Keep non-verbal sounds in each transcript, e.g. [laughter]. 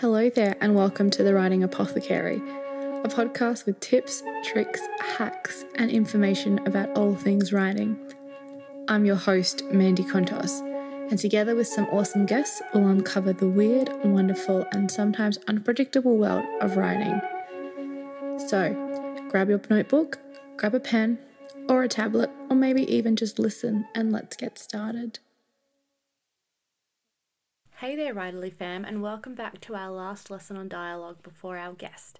Hello there, and welcome to the Writing Apothecary, a podcast with tips, tricks, hacks, and information about all things writing. I'm your host, Mandi Kontos, and together with some awesome guests, we'll uncover the weird, wonderful, and sometimes unpredictable world of writing. So, grab your notebook, grab a pen, or a tablet, or maybe even just listen, and let's get started. Hey there, Writerly fam, and welcome back to our last lesson on dialogue before our guest.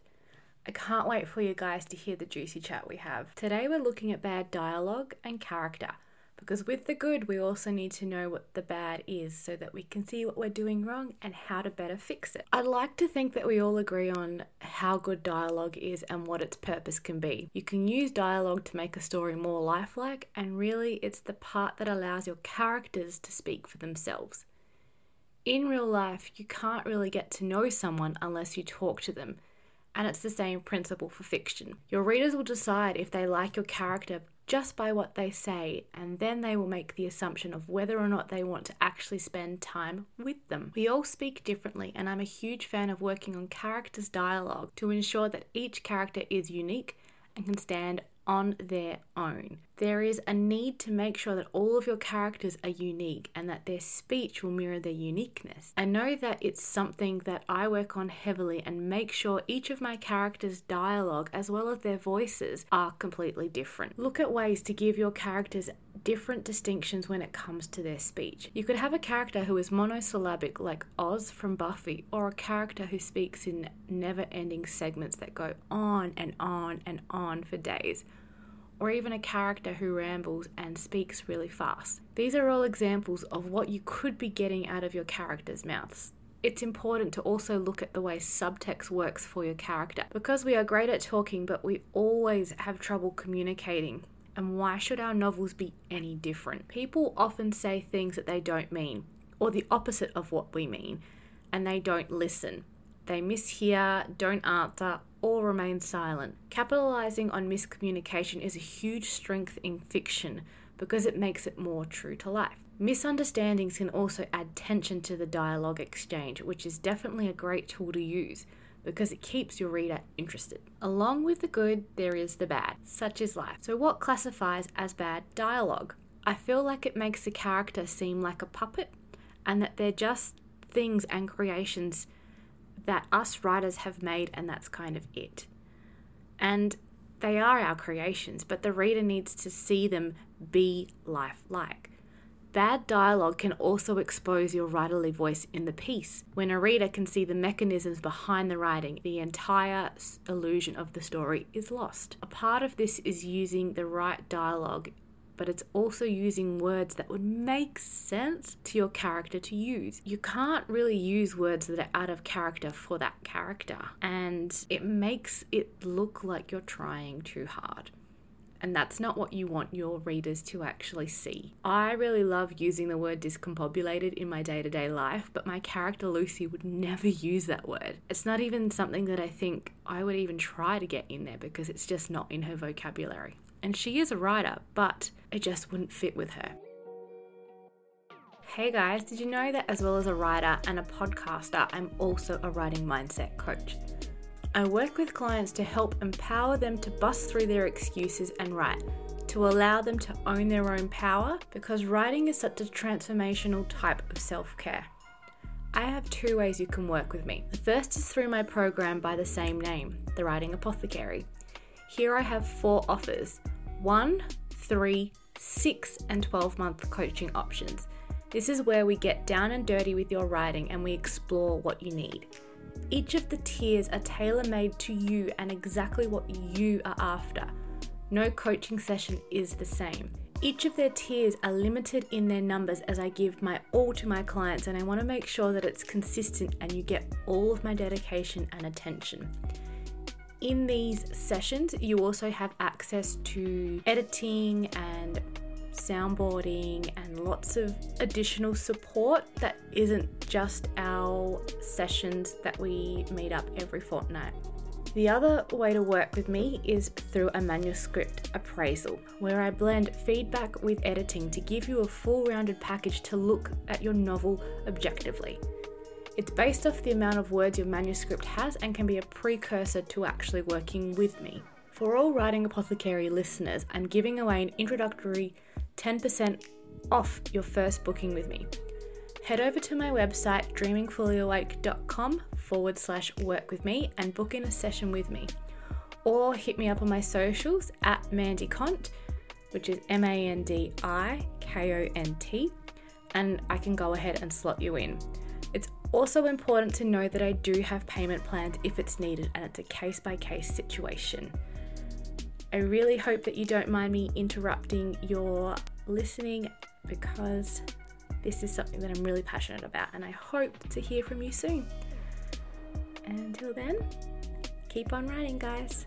I can't wait for you guys to hear the juicy chat we have. Today we're looking at bad dialogue and character, because with the good, we also need to know what the bad is so that we can see what we're doing wrong and how to better fix it. I'd like to think that we all agree on how good dialogue is and what its purpose can be. You can use dialogue to make a story more lifelike, and really, it's the part that allows your characters to speak for themselves in real life, you can't really get to know someone unless you talk to them. And it's the same principle for fiction. Your readers will decide if they like your character just by what they say, and then they will make the assumption of whether or not they want to actually spend time with them. We all speak differently, and I'm a huge fan of working on characters' dialogue to ensure that each character is unique and can stand on their own. There is a need to make sure that all of your characters are unique and that their speech will mirror their uniqueness. I know that it's something that I work on heavily and make sure each of my characters' dialogue as well as their voices are completely different. Look at ways to give your characters different distinctions when it comes to their speech. You could have a character who is monosyllabic, like Oz from Buffy, or a character who speaks in never ending segments that go on and on and on for days or even a character who rambles and speaks really fast. These are all examples of what you could be getting out of your character's mouths. It's important to also look at the way subtext works for your character because we are great at talking, but we always have trouble communicating. And why should our novels be any different? People often say things that they don't mean, or the opposite of what we mean, and they don't listen. They mishear, don't answer, or remain silent. Capitalizing on miscommunication is a huge strength in fiction because it makes it more true to life. Misunderstandings can also add tension to the dialogue exchange, which is definitely a great tool to use because it keeps your reader interested. Along with the good, there is the bad. Such is life. So, what classifies as bad dialogue? I feel like it makes the character seem like a puppet and that they're just things and creations that us writers have made, and that's kind of it. And they are our creations, but the reader needs to see them be lifelike. Bad dialogue can also expose your writerly voice in the piece. When a reader can see the mechanisms behind the writing, the entire illusion of the story is lost. A part of this is using the right dialogue but it's also using words that would make sense to your character to use. You can't really use words that are out of character for that character, and it makes it look like you're trying too hard. And that's not what you want your readers to actually see. I really love using the word discombobulated in my day to day life, but my character Lucy would never [laughs] use that word. It's not even something that I think I would even try to get in there because it's just not in her vocabulary and she is a writer, but it just wouldn't fit with her. Hey guys, did you know that as well as a writer and a podcaster, I'm also a writing mindset coach? I work with clients to help empower them to bust through their excuses and write, to allow them to own their own power, because writing is such a transformational type of self care. I have two ways you can work with me. The first is through my program by the same name, The Writing Apothecary. Here I have four offers one, three, six, and 12 month coaching options. This is where we get down and dirty with your writing and we explore what you need. Each of the tiers are tailor made to you and exactly what you are after. No coaching session is the same. Each of their tiers are limited in their numbers as I give my all to my clients, and I want to make sure that it's consistent and you get all of my dedication and attention. In these sessions, you also have access to editing and soundboarding and lots of additional support that isn't just our sessions that we meet up every fortnight. The other way to work with me is through a manuscript appraisal, where I blend feedback with editing to give you a full rounded package to look at your novel objectively. It's based off the amount of words your manuscript has and can be a precursor to actually working with me. For all Writing Apothecary listeners, I'm giving away an introductory 10% off your first booking with me. Head over to my website, dreamingfullyawake.com forward slash work with me and book in a session with me. Or hit me up on my socials at Mandi Kont, which is M A N D I K O N T, and I can go ahead and slot you in. It's also important to know that I do have payment plans if it's needed and it's a case by case situation. I really hope that you don't mind me interrupting your listening because this is something that I'm really passionate about and I hope to hear from you soon. Until then, keep on writing, guys.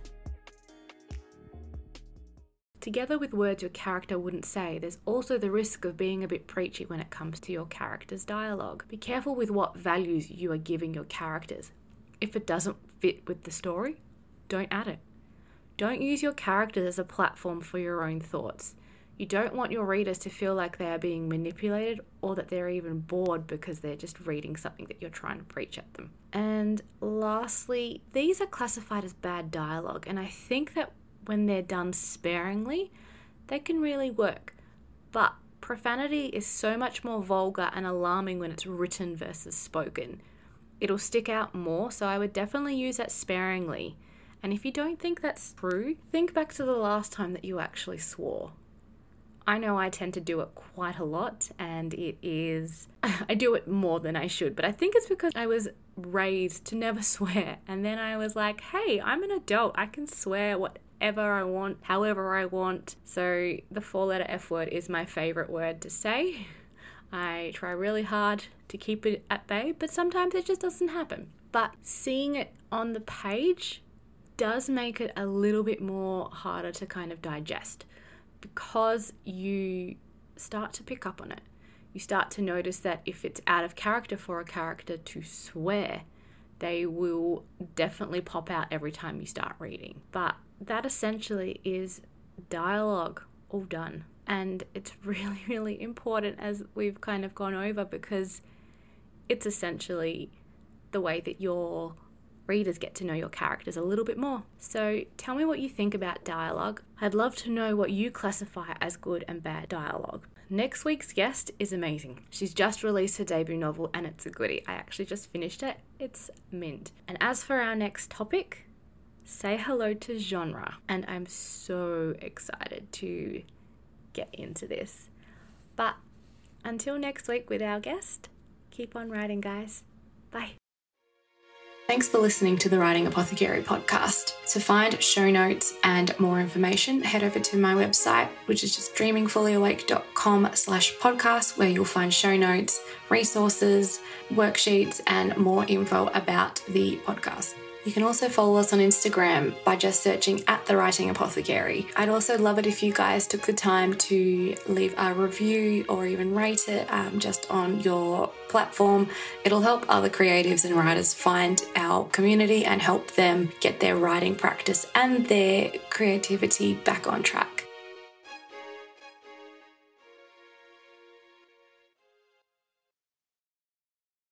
Together with words your character wouldn't say, there's also the risk of being a bit preachy when it comes to your character's dialogue. Be careful with what values you are giving your characters. If it doesn't fit with the story, don't add it. Don't use your characters as a platform for your own thoughts. You don't want your readers to feel like they are being manipulated or that they're even bored because they're just reading something that you're trying to preach at them. And lastly, these are classified as bad dialogue, and I think that when they're done sparingly, they can really work. But profanity is so much more vulgar and alarming when it's written versus spoken. It'll stick out more, so I would definitely use that sparingly. And if you don't think that's true, think back to the last time that you actually swore. I know I tend to do it quite a lot, and it is, [laughs] I do it more than I should, but I think it's because I was raised to never [laughs] swear. And then I was like, hey, I'm an adult. I can swear whatever I want, however I want. So the four letter F word is my favorite word to say. I try really hard to keep it at bay, but sometimes it just doesn't happen. But seeing it on the page does make it a little bit more harder to kind of digest because you start to pick up on it. You start to notice that if it's out of character for a character to swear, they will definitely pop out every time you start reading. But that essentially is dialogue all done. And it's [laughs] really, really important as we've kind of gone over because it's essentially the way that your readers get to know your characters a little bit more. So tell me what you think about dialogue. I'd love to know what you classify as good and bad dialogue. Next week's guest is amazing. She's just released her debut novel and it's a goodie. I actually just finished it. It's mint. And as for our next topic, say hello to genre. And I'm so excited to get into this. But until next week with our guest, keep on writing, guys. Bye. Thanks for listening to the Writing Apothecary podcast. To find show notes and more information, head over to my website, which is just dreamingfullyawake.com slash podcast, where you'll find show notes, resources, worksheets, and more info about the podcast. You can also follow us on Instagram by just searching at the Writing Apothecary. I'd also love it if you guys took the time to leave a review or even rate it um, just on your platform. It'll help other creatives and writers find our community and help them get their writing practice and their creativity back on track.